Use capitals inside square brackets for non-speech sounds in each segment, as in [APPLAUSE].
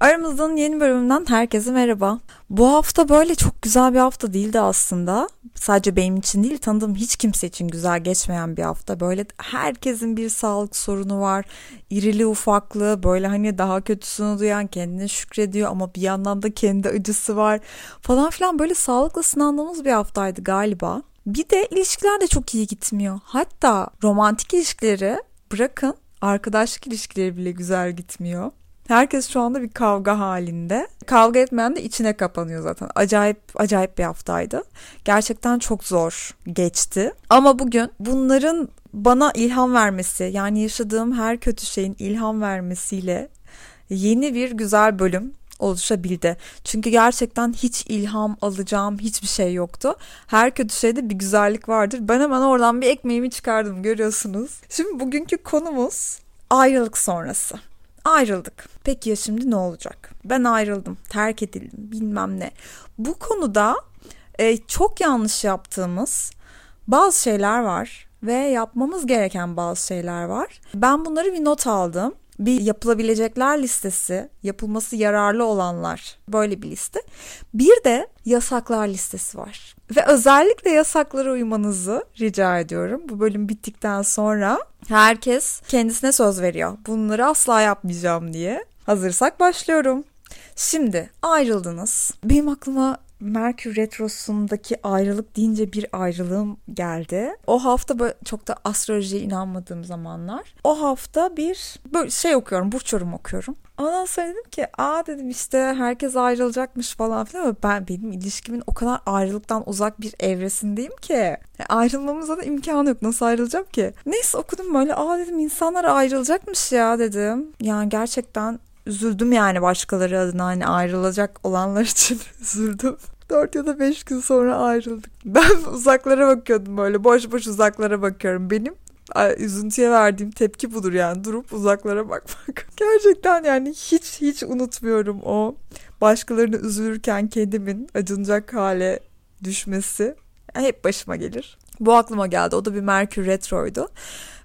Aramızdan yeni bölümünden herkese merhaba. Bu hafta böyle çok güzel bir hafta değildi aslında. Sadece benim için değil tanıdığım hiç kimse için güzel geçmeyen bir hafta. Böyle herkesin bir sağlık sorunu var. İrili ufaklı böyle hani daha kötüsünü duyan kendine şükrediyor ama bir yandan da kendi acısı var falan filan böyle sağlıkla sınandığımız bir haftaydı galiba. Bir de ilişkiler de çok iyi gitmiyor. Hatta romantik ilişkileri bırakın arkadaşlık ilişkileri bile güzel gitmiyor. Herkes şu anda bir kavga halinde. Kavga etmeyen de içine kapanıyor zaten. Acayip acayip bir haftaydı. Gerçekten çok zor geçti. Ama bugün bunların bana ilham vermesi, yani yaşadığım her kötü şeyin ilham vermesiyle yeni bir güzel bölüm oluşabildi. Çünkü gerçekten hiç ilham alacağım hiçbir şey yoktu. Her kötü şeyde bir güzellik vardır. Ben hemen oradan bir ekmeğimi çıkardım görüyorsunuz. Şimdi bugünkü konumuz ayrılık sonrası. Ayrıldık. Peki ya şimdi ne olacak? Ben ayrıldım, terk edildim, bilmem ne. Bu konuda e, çok yanlış yaptığımız bazı şeyler var ve yapmamız gereken bazı şeyler var. Ben bunları bir not aldım bir yapılabilecekler listesi, yapılması yararlı olanlar böyle bir liste. Bir de yasaklar listesi var. Ve özellikle yasaklara uymanızı rica ediyorum. Bu bölüm bittikten sonra herkes kendisine söz veriyor. Bunları asla yapmayacağım diye. Hazırsak başlıyorum. Şimdi ayrıldınız. Benim aklıma Merkür Retrosu'ndaki ayrılık deyince bir ayrılığım geldi. O hafta çok da astrolojiye inanmadığım zamanlar. O hafta bir böyle şey okuyorum, burç yorum okuyorum. Ondan sonra dedim ki aa dedim işte herkes ayrılacakmış falan filan ama ben benim ilişkimin o kadar ayrılıktan uzak bir evresindeyim ki yani ayrılmamıza da imkanı yok nasıl ayrılacağım ki neyse okudum böyle aa dedim insanlar ayrılacakmış ya dedim yani gerçekten üzüldüm yani başkaları adına hani ayrılacak olanlar için [LAUGHS] üzüldüm. 4 ya da 5 gün sonra ayrıldık. [LAUGHS] Ben uzaklara bakıyordum böyle boş boş uzaklara bakıyorum. Benim üzüntüye verdiğim tepki budur yani durup uzaklara bakmak. [LAUGHS] Gerçekten yani hiç hiç unutmuyorum o başkalarını üzülürken kendimin acınacak hale düşmesi. Hep başıma gelir. Bu aklıma geldi. O da bir Merkür Retro'ydu.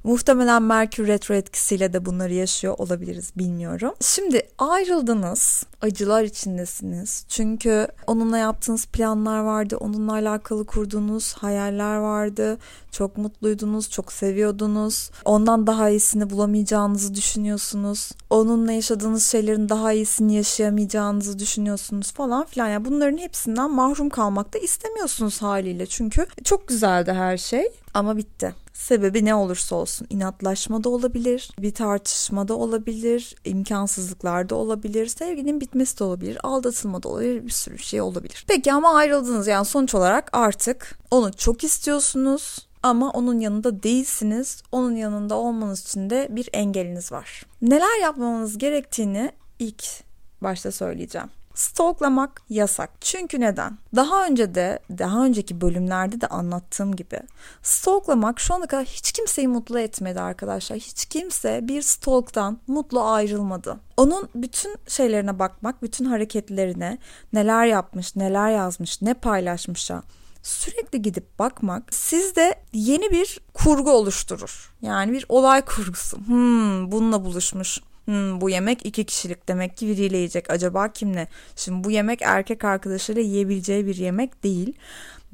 Muhtemelen Merkür retro etkisiyle de bunları yaşıyor olabiliriz bilmiyorum. Şimdi ayrıldınız, acılar içindesiniz. Çünkü onunla yaptığınız planlar vardı, onunla alakalı kurduğunuz hayaller vardı. Çok mutluydunuz, çok seviyordunuz. Ondan daha iyisini bulamayacağınızı düşünüyorsunuz. Onunla yaşadığınız şeylerin daha iyisini yaşayamayacağınızı düşünüyorsunuz falan filan. Yani bunların hepsinden mahrum kalmak da istemiyorsunuz haliyle. Çünkü çok güzeldi her şey ama bitti. Sebebi ne olursa olsun inatlaşma da olabilir, bir tartışma da olabilir, imkansızlıklar da olabilir, sevginin bitmesi de olabilir, aldatılma da olabilir, bir sürü şey olabilir. Peki ama ayrıldınız yani sonuç olarak artık onu çok istiyorsunuz ama onun yanında değilsiniz. Onun yanında olmanız için de bir engeliniz var. Neler yapmamanız gerektiğini ilk başta söyleyeceğim. Stalklamak yasak. Çünkü neden? Daha önce de, daha önceki bölümlerde de anlattığım gibi stalklamak şu ana kadar hiç kimseyi mutlu etmedi arkadaşlar. Hiç kimse bir stalktan mutlu ayrılmadı. Onun bütün şeylerine bakmak, bütün hareketlerine, neler yapmış, neler yazmış, ne paylaşmış ya sürekli gidip bakmak sizde yeni bir kurgu oluşturur. Yani bir olay kurgusu. Hmm, bununla buluşmuş hmm, bu yemek iki kişilik demek ki biriyle yiyecek. Acaba kimle? Şimdi bu yemek erkek arkadaşıyla yiyebileceği bir yemek değil.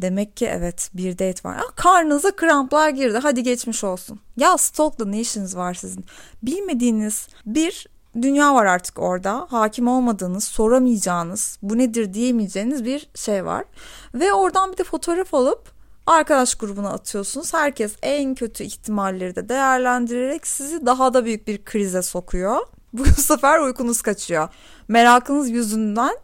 Demek ki evet bir date var. Ah, karnınıza kramplar girdi. Hadi geçmiş olsun. Ya stalkla ne işiniz var sizin? Bilmediğiniz bir dünya var artık orada. Hakim olmadığınız, soramayacağınız, bu nedir diyemeyeceğiniz bir şey var. Ve oradan bir de fotoğraf alıp arkadaş grubuna atıyorsunuz. Herkes en kötü ihtimalleri de değerlendirerek sizi daha da büyük bir krize sokuyor. [LAUGHS] Bu sefer uykunuz kaçıyor. Merakınız yüzünden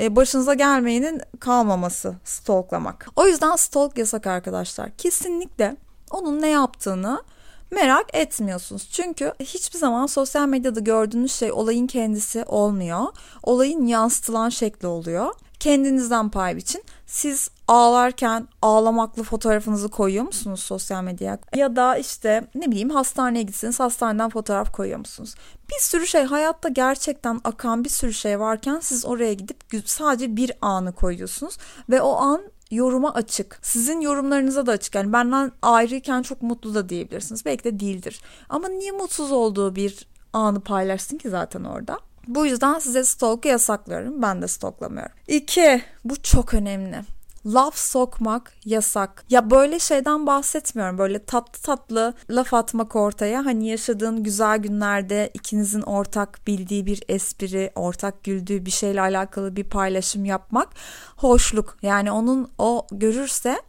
e, başınıza gelmeyenin kalmaması stalklamak. O yüzden stalk yasak arkadaşlar. Kesinlikle onun ne yaptığını merak etmiyorsunuz. Çünkü hiçbir zaman sosyal medyada gördüğünüz şey olayın kendisi olmuyor. Olayın yansıtılan şekli oluyor. Kendinizden pay biçin. Siz ağlarken ağlamaklı fotoğrafınızı koyuyor musunuz sosyal medyaya? Ya da işte ne bileyim hastaneye gitsiniz hastaneden fotoğraf koyuyor musunuz? Bir sürü şey hayatta gerçekten akan bir sürü şey varken siz oraya gidip sadece bir anı koyuyorsunuz ve o an yoruma açık. Sizin yorumlarınıza da açık. Yani benden ayrıyken çok mutlu da diyebilirsiniz. Belki de değildir. Ama niye mutsuz olduğu bir anı paylaşsın ki zaten orada? Bu yüzden size stalk'u yasaklıyorum. Ben de stalklamıyorum. İki, bu çok önemli laf sokmak yasak. Ya böyle şeyden bahsetmiyorum. Böyle tatlı tatlı laf atmak ortaya. Hani yaşadığın güzel günlerde ikinizin ortak bildiği bir espri, ortak güldüğü bir şeyle alakalı bir paylaşım yapmak hoşluk. Yani onun o görürse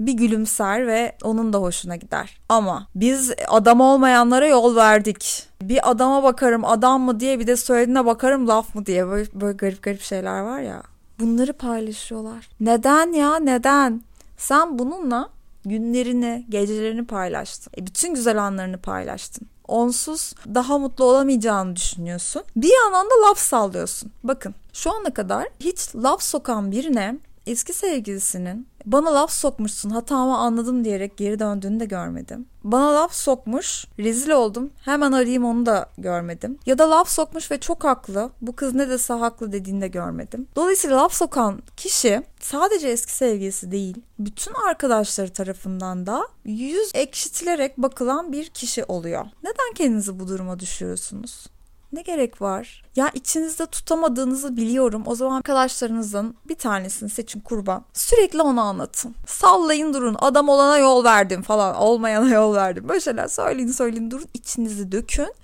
bir gülümser ve onun da hoşuna gider. Ama biz adam olmayanlara yol verdik. Bir adama bakarım adam mı diye bir de söylediğine bakarım laf mı diye böyle, böyle garip garip şeyler var ya. Bunları paylaşıyorlar. Neden ya neden? Sen bununla günlerini, gecelerini paylaştın. E, bütün güzel anlarını paylaştın. Onsuz daha mutlu olamayacağını düşünüyorsun. Bir yandan da laf sallıyorsun. Bakın şu ana kadar hiç laf sokan birine eski sevgilisinin bana laf sokmuşsun hatamı anladım diyerek geri döndüğünü de görmedim. Bana laf sokmuş rezil oldum hemen arayayım onu da görmedim. Ya da laf sokmuş ve çok haklı bu kız ne dese haklı dediğini de görmedim. Dolayısıyla laf sokan kişi sadece eski sevgilisi değil bütün arkadaşları tarafından da yüz ekşitilerek bakılan bir kişi oluyor. Neden kendinizi bu duruma düşürüyorsunuz? Ne gerek var? Ya içinizde tutamadığınızı biliyorum. O zaman arkadaşlarınızın bir tanesini seçin kurban. Sürekli onu anlatın. Sallayın durun. Adam olana yol verdim falan. Olmayana yol verdim. Böyle şeyler söyleyin söyleyin durun. İçinizi dökün.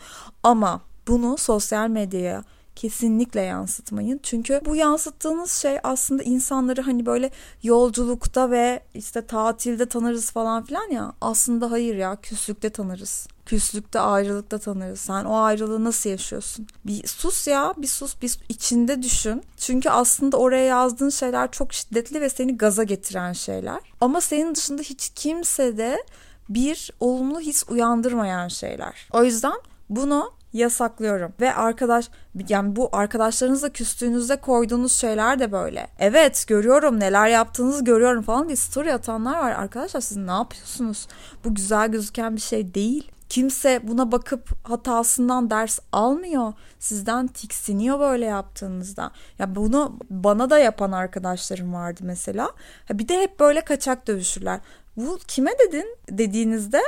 Ama bunu sosyal medyaya kesinlikle yansıtmayın. Çünkü bu yansıttığınız şey aslında insanları hani böyle yolculukta ve işte tatilde tanırız falan filan ya. Aslında hayır ya küslükte tanırız. Küslükte ayrılıkta tanırız. Sen o ayrılığı nasıl yaşıyorsun? Bir sus ya bir sus bir içinde düşün. Çünkü aslında oraya yazdığın şeyler çok şiddetli ve seni gaza getiren şeyler. Ama senin dışında hiç kimse de bir olumlu his uyandırmayan şeyler. O yüzden bunu yasaklıyorum. Ve arkadaş yani bu arkadaşlarınızla küstüğünüzde koyduğunuz şeyler de böyle. Evet görüyorum neler yaptığınızı görüyorum falan diye story atanlar var. Arkadaşlar siz ne yapıyorsunuz? Bu güzel gözüken bir şey değil. Kimse buna bakıp hatasından ders almıyor. Sizden tiksiniyor böyle yaptığınızda. Ya bunu bana da yapan arkadaşlarım vardı mesela. Bir de hep böyle kaçak dövüşürler. Bu kime dedin dediğinizde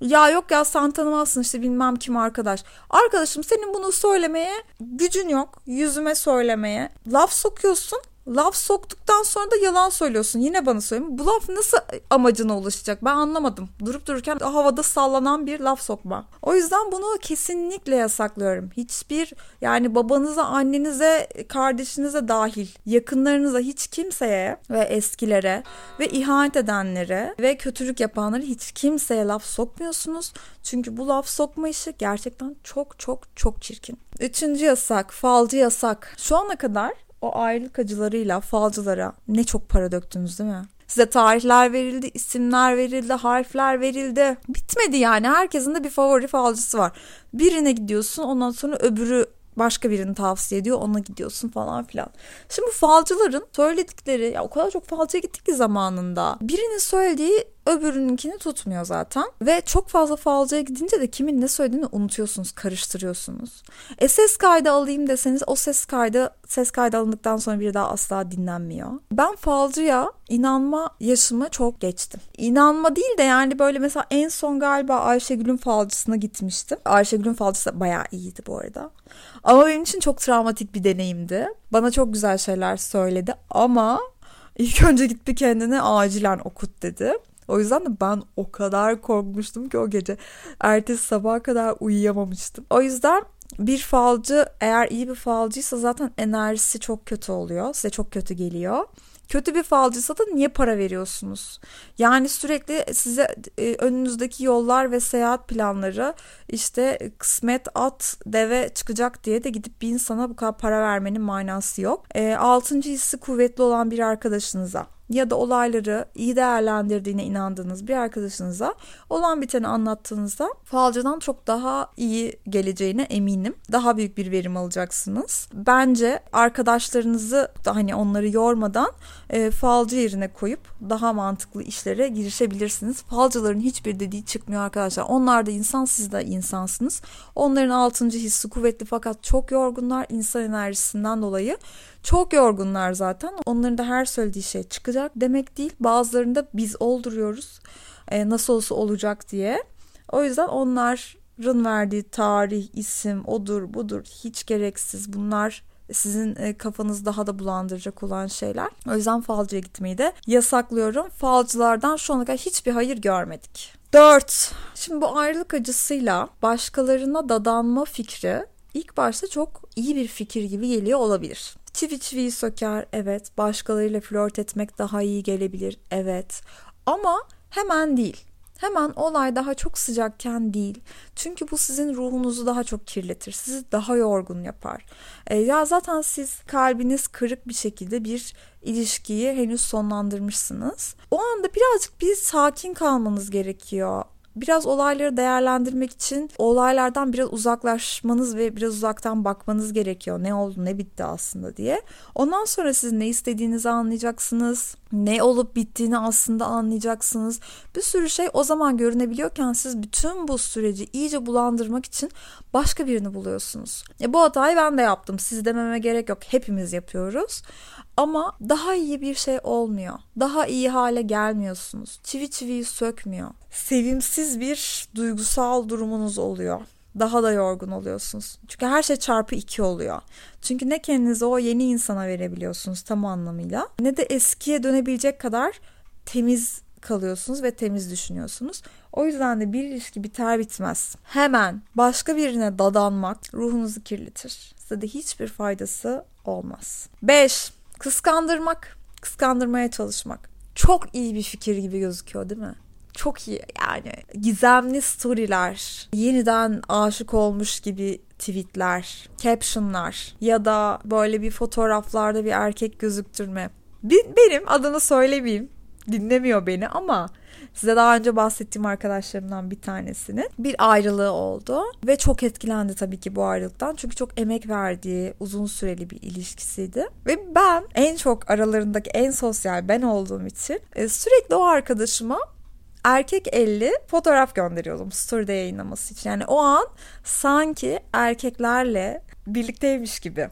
ya yok ya sen tanımazsın işte bilmem kim arkadaş. Arkadaşım senin bunu söylemeye gücün yok. Yüzüme söylemeye. Laf sokuyorsun Laf soktuktan sonra da yalan söylüyorsun. Yine bana söyleme. Bu laf nasıl amacına ulaşacak? Ben anlamadım. Durup dururken havada sallanan bir laf sokma. O yüzden bunu kesinlikle yasaklıyorum. Hiçbir yani babanıza, annenize, kardeşinize dahil yakınlarınıza hiç kimseye ve eskilere ve ihanet edenlere ve kötülük yapanlara hiç kimseye laf sokmuyorsunuz. Çünkü bu laf sokma işi gerçekten çok çok çok çirkin. Üçüncü yasak, falcı yasak. Şu ana kadar o ayrılık acılarıyla falcılara ne çok para döktünüz değil mi? Size tarihler verildi, isimler verildi, harfler verildi. Bitmedi yani. Herkesin de bir favori falcısı var. Birine gidiyorsun ondan sonra öbürü başka birini tavsiye ediyor ona gidiyorsun falan filan. Şimdi bu falcıların söyledikleri ya o kadar çok falcıya gittik ki zamanında. Birinin söylediği öbürününkini tutmuyor zaten. Ve çok fazla falcıya gidince de kimin ne söylediğini unutuyorsunuz, karıştırıyorsunuz. E ses kaydı alayım deseniz o ses kaydı ses kaydı alındıktan sonra bir daha asla dinlenmiyor. Ben falcıya inanma yaşımı çok geçtim. İnanma değil de yani böyle mesela en son galiba Ayşegül'ün falcısına gitmiştim. Ayşegül'ün falcısı bayağı iyiydi bu arada. Ama benim için çok travmatik bir deneyimdi. Bana çok güzel şeyler söyledi ama ilk önce git bir kendine acilen okut dedi. O yüzden de ben o kadar korkmuştum ki o gece. Ertesi sabaha kadar uyuyamamıştım. O yüzden bir falcı eğer iyi bir falcıysa zaten enerjisi çok kötü oluyor. Size çok kötü geliyor. Kötü bir falcıysa da niye para veriyorsunuz? Yani sürekli size e, önünüzdeki yollar ve seyahat planları işte kısmet at deve çıkacak diye de gidip bir insana bu kadar para vermenin manası yok. E, altıncı hissi kuvvetli olan bir arkadaşınıza ya da olayları iyi değerlendirdiğine inandığınız bir arkadaşınıza olan biteni anlattığınızda falcıdan çok daha iyi geleceğine eminim. Daha büyük bir verim alacaksınız. Bence arkadaşlarınızı da hani onları yormadan e, falcı yerine koyup daha mantıklı işlere girişebilirsiniz. Falcıların hiçbir dediği çıkmıyor arkadaşlar. Onlar da insan siz de insansınız. Onların altıncı hissi kuvvetli fakat çok yorgunlar insan enerjisinden dolayı. Çok yorgunlar zaten. Onların da her söylediği şey çıkacak demek değil. Bazılarında biz olduruyoruz. E, nasıl olsa olacak diye. O yüzden onlar Falcıların verdiği tarih, isim, odur, budur hiç gereksiz. Bunlar sizin e, kafanızı daha da bulandıracak olan şeyler. O yüzden falcıya gitmeyi de yasaklıyorum. Falcılardan şu ana kadar hiçbir hayır görmedik. 4. Şimdi bu ayrılık acısıyla başkalarına dadanma fikri ilk başta çok iyi bir fikir gibi geliyor olabilir. Çivi çiviyi söker evet. Başkalarıyla flört etmek daha iyi gelebilir evet. Ama hemen değil. Hemen olay daha çok sıcakken değil. Çünkü bu sizin ruhunuzu daha çok kirletir. Sizi daha yorgun yapar. E, ya zaten siz kalbiniz kırık bir şekilde bir ilişkiyi henüz sonlandırmışsınız. O anda birazcık bir sakin kalmanız gerekiyor biraz olayları değerlendirmek için olaylardan biraz uzaklaşmanız ve biraz uzaktan bakmanız gerekiyor. Ne oldu ne bitti aslında diye. Ondan sonra siz ne istediğinizi anlayacaksınız. Ne olup bittiğini aslında anlayacaksınız. Bir sürü şey o zaman görünebiliyorken siz bütün bu süreci iyice bulandırmak için başka birini buluyorsunuz. E bu hatayı ben de yaptım. Siz dememe gerek yok. Hepimiz yapıyoruz. Ama daha iyi bir şey olmuyor. Daha iyi hale gelmiyorsunuz. Çivi çiviyi sökmüyor. Sevimsiz bir duygusal durumunuz oluyor. Daha da yorgun oluyorsunuz. Çünkü her şey çarpı iki oluyor. Çünkü ne kendinizi o yeni insana verebiliyorsunuz tam anlamıyla ne de eskiye dönebilecek kadar temiz kalıyorsunuz ve temiz düşünüyorsunuz. O yüzden de bir ilişki biter bitmez. Hemen başka birine dadanmak ruhunuzu kirletir. Size de hiçbir faydası olmaz. 5. Kıskandırmak, kıskandırmaya çalışmak. Çok iyi bir fikir gibi gözüküyor değil mi? Çok iyi yani gizemli storyler, yeniden aşık olmuş gibi tweetler, captionlar ya da böyle bir fotoğraflarda bir erkek gözüktürme. Benim adını söylemeyeyim dinlemiyor beni ama Size daha önce bahsettiğim arkadaşlarımdan bir tanesinin bir ayrılığı oldu ve çok etkilendi tabii ki bu ayrılıktan. Çünkü çok emek verdiği uzun süreli bir ilişkisiydi. Ve ben en çok aralarındaki en sosyal ben olduğum için e, sürekli o arkadaşıma erkek elli fotoğraf gönderiyordum story'de yayınlaması için. Yani o an sanki erkeklerle birlikteymiş gibi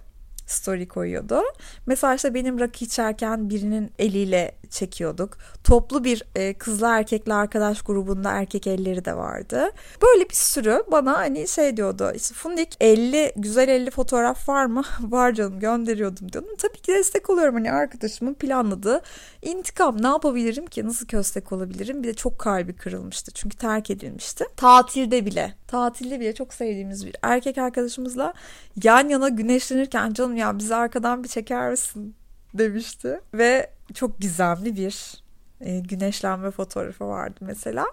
story koyuyordu. Mesela işte benim rakı içerken birinin eliyle çekiyorduk. Toplu bir e, kızlı erkekli arkadaş grubunda erkek elleri de vardı. Böyle bir sürü bana hani şey diyordu. İşte Fundik 50 güzel 50 fotoğraf var mı? [LAUGHS] var canım gönderiyordum diyordum. Tabii ki destek oluyorum hani arkadaşımın planladığı intikam ne yapabilirim ki? Nasıl köstek olabilirim? Bir de çok kalbi kırılmıştı. Çünkü terk edilmişti. Tatilde bile tatilde bile çok sevdiğimiz bir erkek arkadaşımızla yan yana güneşlenirken canım ya bizi arkadan bir çeker misin demişti. Ve çok gizemli bir e, güneşlenme fotoğrafı vardı mesela.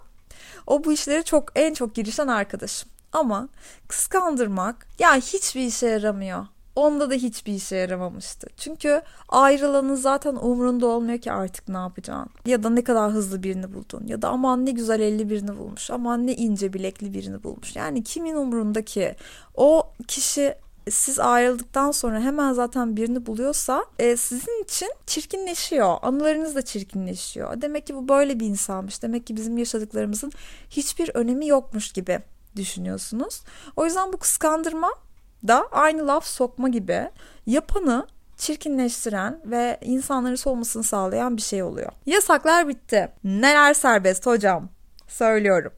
O bu işleri çok en çok girişen arkadaşım. Ama kıskandırmak ya hiçbir işe yaramıyor. Onda da hiçbir işe yaramamıştı. Çünkü ayrılanın zaten umrunda olmuyor ki artık ne yapacağın. Ya da ne kadar hızlı birini buldun. Ya da aman ne güzel elli birini bulmuş. Aman ne ince bilekli birini bulmuş. Yani kimin umrunda ki? O kişi siz ayrıldıktan sonra hemen zaten birini buluyorsa e, sizin için çirkinleşiyor. Anılarınız da çirkinleşiyor. Demek ki bu böyle bir insanmış. Demek ki bizim yaşadıklarımızın hiçbir önemi yokmuş gibi düşünüyorsunuz. O yüzden bu kıskandırma da aynı laf sokma gibi yapanı çirkinleştiren ve insanların soğumasını sağlayan bir şey oluyor. Yasaklar bitti. Neler serbest hocam? Söylüyorum.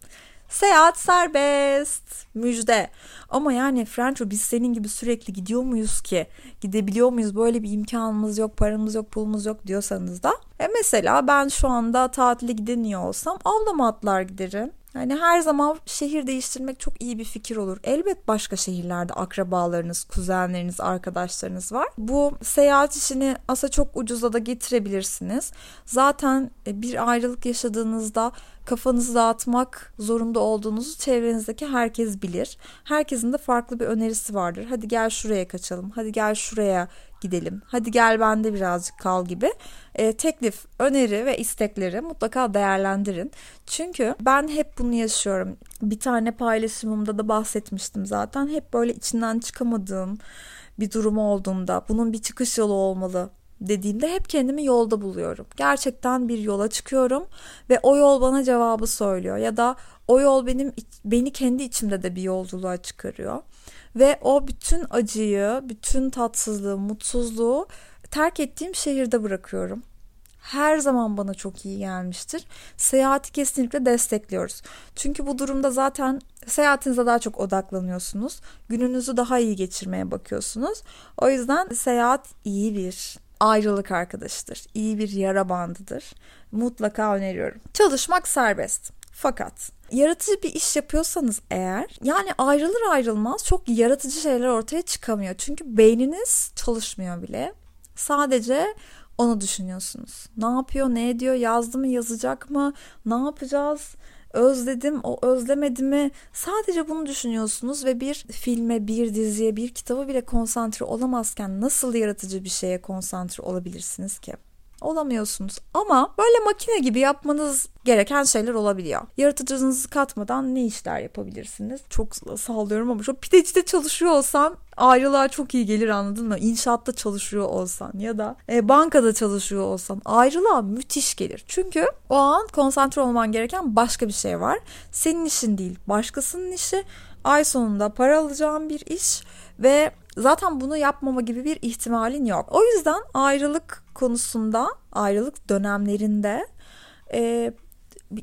Seyahat serbest. Müjde. Ama yani Franco biz senin gibi sürekli gidiyor muyuz ki? Gidebiliyor muyuz? Böyle bir imkanımız yok, paramız yok, pulumuz yok diyorsanız da. E mesela ben şu anda tatile gidemiyor olsam avlama atlar giderim. Yani her zaman şehir değiştirmek çok iyi bir fikir olur. Elbet başka şehirlerde akrabalarınız, kuzenleriniz, arkadaşlarınız var. Bu seyahat işini asa çok ucuza da getirebilirsiniz. Zaten e, bir ayrılık yaşadığınızda kafanızı dağıtmak zorunda olduğunuzu çevrenizdeki herkes bilir. Herkesin de farklı bir önerisi vardır. Hadi gel şuraya kaçalım. Hadi gel şuraya gidelim. Hadi gel bende birazcık kal gibi e, teklif, öneri ve istekleri mutlaka değerlendirin. Çünkü ben hep bunu yaşıyorum. Bir tane paylaşımımda da bahsetmiştim zaten. Hep böyle içinden çıkamadığım bir durum olduğunda bunun bir çıkış yolu olmalı dediğimde hep kendimi yolda buluyorum. Gerçekten bir yola çıkıyorum ve o yol bana cevabı söylüyor ya da o yol benim beni kendi içimde de bir yolculuğa çıkarıyor. Ve o bütün acıyı, bütün tatsızlığı, mutsuzluğu terk ettiğim şehirde bırakıyorum. her zaman bana çok iyi gelmiştir. Seyahati kesinlikle destekliyoruz. Çünkü bu durumda zaten seyahatinize daha çok odaklanıyorsunuz. Gününüzü daha iyi geçirmeye bakıyorsunuz. O yüzden seyahat iyi bir ayrılık arkadaşıdır. İyi bir yara bandıdır. Mutlaka öneriyorum. Çalışmak serbest. Fakat yaratıcı bir iş yapıyorsanız eğer yani ayrılır ayrılmaz çok yaratıcı şeyler ortaya çıkamıyor. Çünkü beyniniz çalışmıyor bile. Sadece onu düşünüyorsunuz. Ne yapıyor, ne ediyor, yazdı mı, yazacak mı, ne yapacağız? Özledim, o özlemedi mi? Sadece bunu düşünüyorsunuz ve bir filme, bir diziye, bir kitaba bile konsantre olamazken nasıl yaratıcı bir şeye konsantre olabilirsiniz ki? Olamıyorsunuz. Ama böyle makine gibi yapmanız gereken şeyler olabiliyor. Yaratıcınızı katmadan ne işler yapabilirsiniz? Çok sallıyorum ama şu pidecide çalışıyor olsan ayrılığa çok iyi gelir anladın mı? İnşaatta çalışıyor olsan ya da e, bankada çalışıyor olsan ayrılığa müthiş gelir. Çünkü o an konsantre olman gereken başka bir şey var. Senin işin değil başkasının işi. Ay sonunda para alacağın bir iş ve zaten bunu yapmama gibi bir ihtimalin yok. O yüzden ayrılık konusunda, ayrılık dönemlerinde e,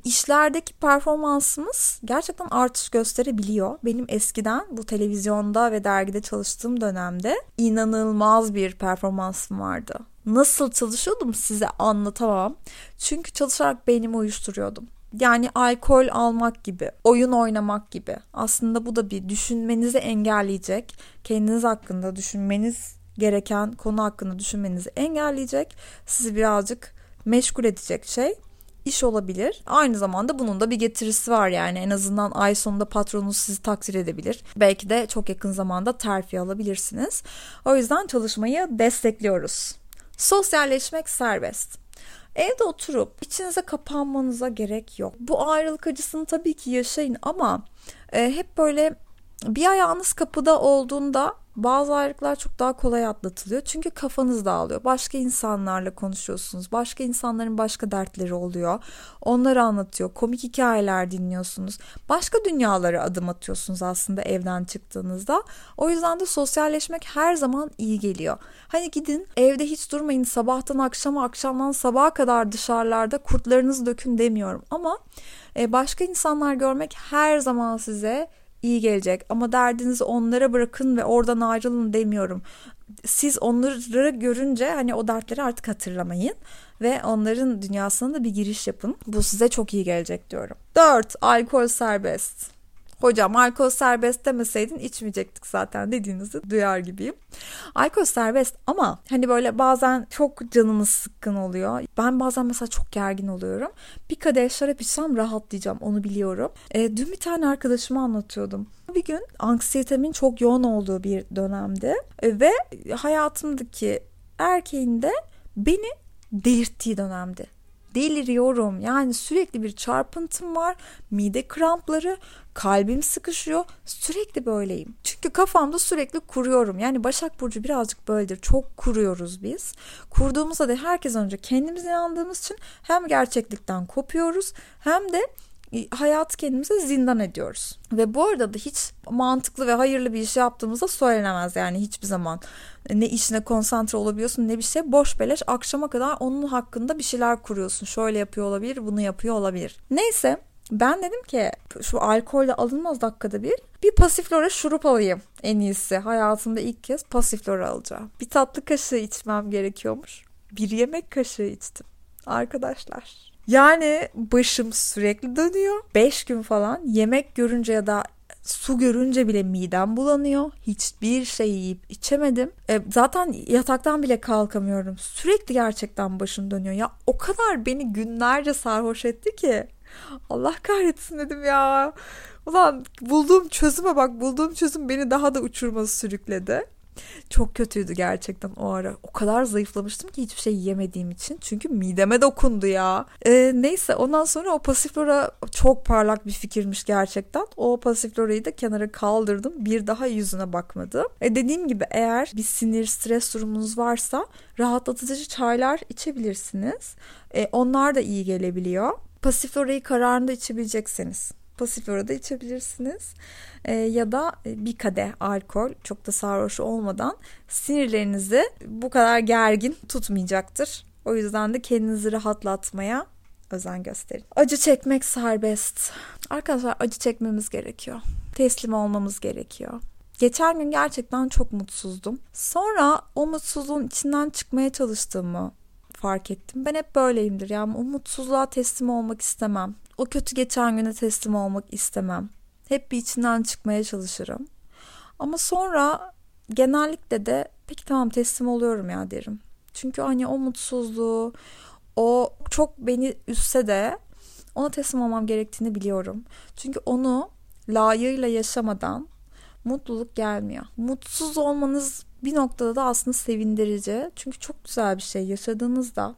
işlerdeki performansımız gerçekten artış gösterebiliyor. Benim eskiden bu televizyonda ve dergide çalıştığım dönemde inanılmaz bir performansım vardı. Nasıl çalışıyordum size anlatamam. Çünkü çalışarak beynimi uyuşturuyordum. Yani alkol almak gibi, oyun oynamak gibi. Aslında bu da bir düşünmenizi engelleyecek, kendiniz hakkında düşünmeniz gereken konu hakkında düşünmenizi engelleyecek, sizi birazcık meşgul edecek şey iş olabilir. Aynı zamanda bunun da bir getirisi var yani en azından ay sonunda patronunuz sizi takdir edebilir. Belki de çok yakın zamanda terfi alabilirsiniz. O yüzden çalışmayı destekliyoruz. Sosyalleşmek serbest. Evde oturup içinize kapanmanıza gerek yok. Bu ayrılık acısını tabii ki yaşayın ama e, hep böyle bir ayağınız kapıda olduğunda bazı ayrılıklar çok daha kolay atlatılıyor. Çünkü kafanız dağılıyor. Başka insanlarla konuşuyorsunuz. Başka insanların başka dertleri oluyor. Onları anlatıyor. Komik hikayeler dinliyorsunuz. Başka dünyalara adım atıyorsunuz aslında evden çıktığınızda. O yüzden de sosyalleşmek her zaman iyi geliyor. Hani gidin evde hiç durmayın sabahtan akşama akşamdan sabaha kadar dışarılarda kurtlarınızı dökün demiyorum. Ama e, başka insanlar görmek her zaman size iyi gelecek ama derdinizi onlara bırakın ve oradan ayrılın demiyorum. Siz onları görünce hani o dertleri artık hatırlamayın ve onların dünyasına da bir giriş yapın. Bu size çok iyi gelecek diyorum. 4. Alkol serbest. Hocam alkol serbest demeseydin içmeyecektik zaten dediğinizi duyar gibiyim. Alkol serbest ama hani böyle bazen çok canımız sıkkın oluyor. Ben bazen mesela çok gergin oluyorum. Bir kadeh şarap içsem rahatlayacağım onu biliyorum. E, dün bir tane arkadaşıma anlatıyordum. Bir gün anksiyetemin çok yoğun olduğu bir dönemde e, ve hayatımdaki erkeğin de beni delirttiği dönemdi deliriyorum. Yani sürekli bir çarpıntım var. Mide krampları, kalbim sıkışıyor. Sürekli böyleyim. Çünkü kafamda sürekli kuruyorum. Yani Başak Burcu birazcık böyledir. Çok kuruyoruz biz. Kurduğumuzda da herkes önce kendimiz inandığımız için hem gerçeklikten kopuyoruz hem de hayatı kendimize zindan ediyoruz. Ve bu arada da hiç mantıklı ve hayırlı bir iş yaptığımızda söylenemez yani hiçbir zaman. Ne işine konsantre olabiliyorsun ne bir şey boş beleş akşama kadar onun hakkında bir şeyler kuruyorsun. Şöyle yapıyor olabilir bunu yapıyor olabilir. Neyse ben dedim ki şu alkolle alınmaz dakikada bir. Bir pasiflora şurup alayım en iyisi. Hayatımda ilk kez pasiflora alacağım. Bir tatlı kaşığı içmem gerekiyormuş. Bir yemek kaşığı içtim. Arkadaşlar yani başım sürekli dönüyor. 5 gün falan yemek görünce ya da su görünce bile midem bulanıyor. Hiçbir şey yiyip içemedim. E, zaten yataktan bile kalkamıyorum. Sürekli gerçekten başım dönüyor. Ya o kadar beni günlerce sarhoş etti ki. Allah kahretsin dedim ya. Ulan bulduğum çözüme bak bulduğum çözüm beni daha da uçurması sürükledi. Çok kötüydü gerçekten o ara. O kadar zayıflamıştım ki hiçbir şey yemediğim için. Çünkü mideme dokundu ya. Ee, neyse ondan sonra o pasiflora çok parlak bir fikirmiş gerçekten. O pasiflorayı da kenara kaldırdım. Bir daha yüzüne bakmadım. E dediğim gibi eğer bir sinir, stres durumunuz varsa rahatlatıcı çaylar içebilirsiniz. E, onlar da iyi gelebiliyor. Pasiflorayı kararında içebilecekseniz pasiflora da içebilirsiniz. E, ya da e, bir kadeh alkol çok da sarhoş olmadan sinirlerinizi bu kadar gergin tutmayacaktır. O yüzden de kendinizi rahatlatmaya özen gösterin. Acı çekmek serbest. Arkadaşlar acı çekmemiz gerekiyor. Teslim olmamız gerekiyor. Geçen gün gerçekten çok mutsuzdum. Sonra o mutsuzluğun içinden çıkmaya çalıştığımı fark ettim. Ben hep böyleyimdir. Yani o mutsuzluğa teslim olmak istemem. O kötü geçen güne teslim olmak istemem. Hep bir içinden çıkmaya çalışırım. Ama sonra genellikle de peki tamam teslim oluyorum ya derim. Çünkü hani o mutsuzluğu, o çok beni üstse de ona teslim olmam gerektiğini biliyorum. Çünkü onu layığıyla yaşamadan mutluluk gelmiyor. Mutsuz olmanız bir noktada da aslında sevindirici. Çünkü çok güzel bir şey yaşadığınızda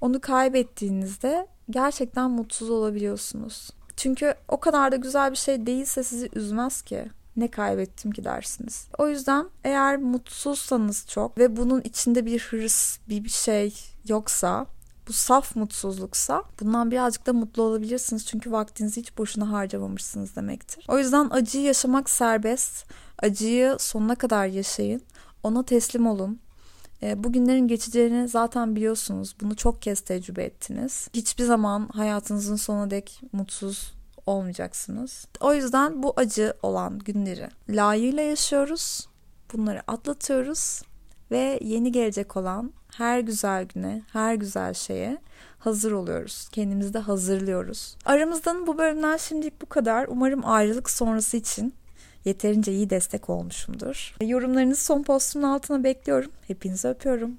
onu kaybettiğinizde gerçekten mutsuz olabiliyorsunuz. Çünkü o kadar da güzel bir şey değilse sizi üzmez ki. Ne kaybettim ki dersiniz. O yüzden eğer mutsuzsanız çok ve bunun içinde bir hırs, bir şey yoksa bu saf mutsuzluksa bundan birazcık da mutlu olabilirsiniz. Çünkü vaktinizi hiç boşuna harcamamışsınız demektir. O yüzden acıyı yaşamak serbest. Acıyı sonuna kadar yaşayın. Ona teslim olun. E, bugünlerin geçeceğini zaten biliyorsunuz. Bunu çok kez tecrübe ettiniz. Hiçbir zaman hayatınızın sonuna dek mutsuz olmayacaksınız. O yüzden bu acı olan günleri layığıyla yaşıyoruz. Bunları atlatıyoruz ve yeni gelecek olan her güzel güne, her güzel şeye hazır oluyoruz. Kendimizi de hazırlıyoruz. Aramızdan bu bölümden şimdilik bu kadar. Umarım ayrılık sonrası için yeterince iyi destek olmuşumdur. Yorumlarınızı son postumun altına bekliyorum. Hepinizi öpüyorum.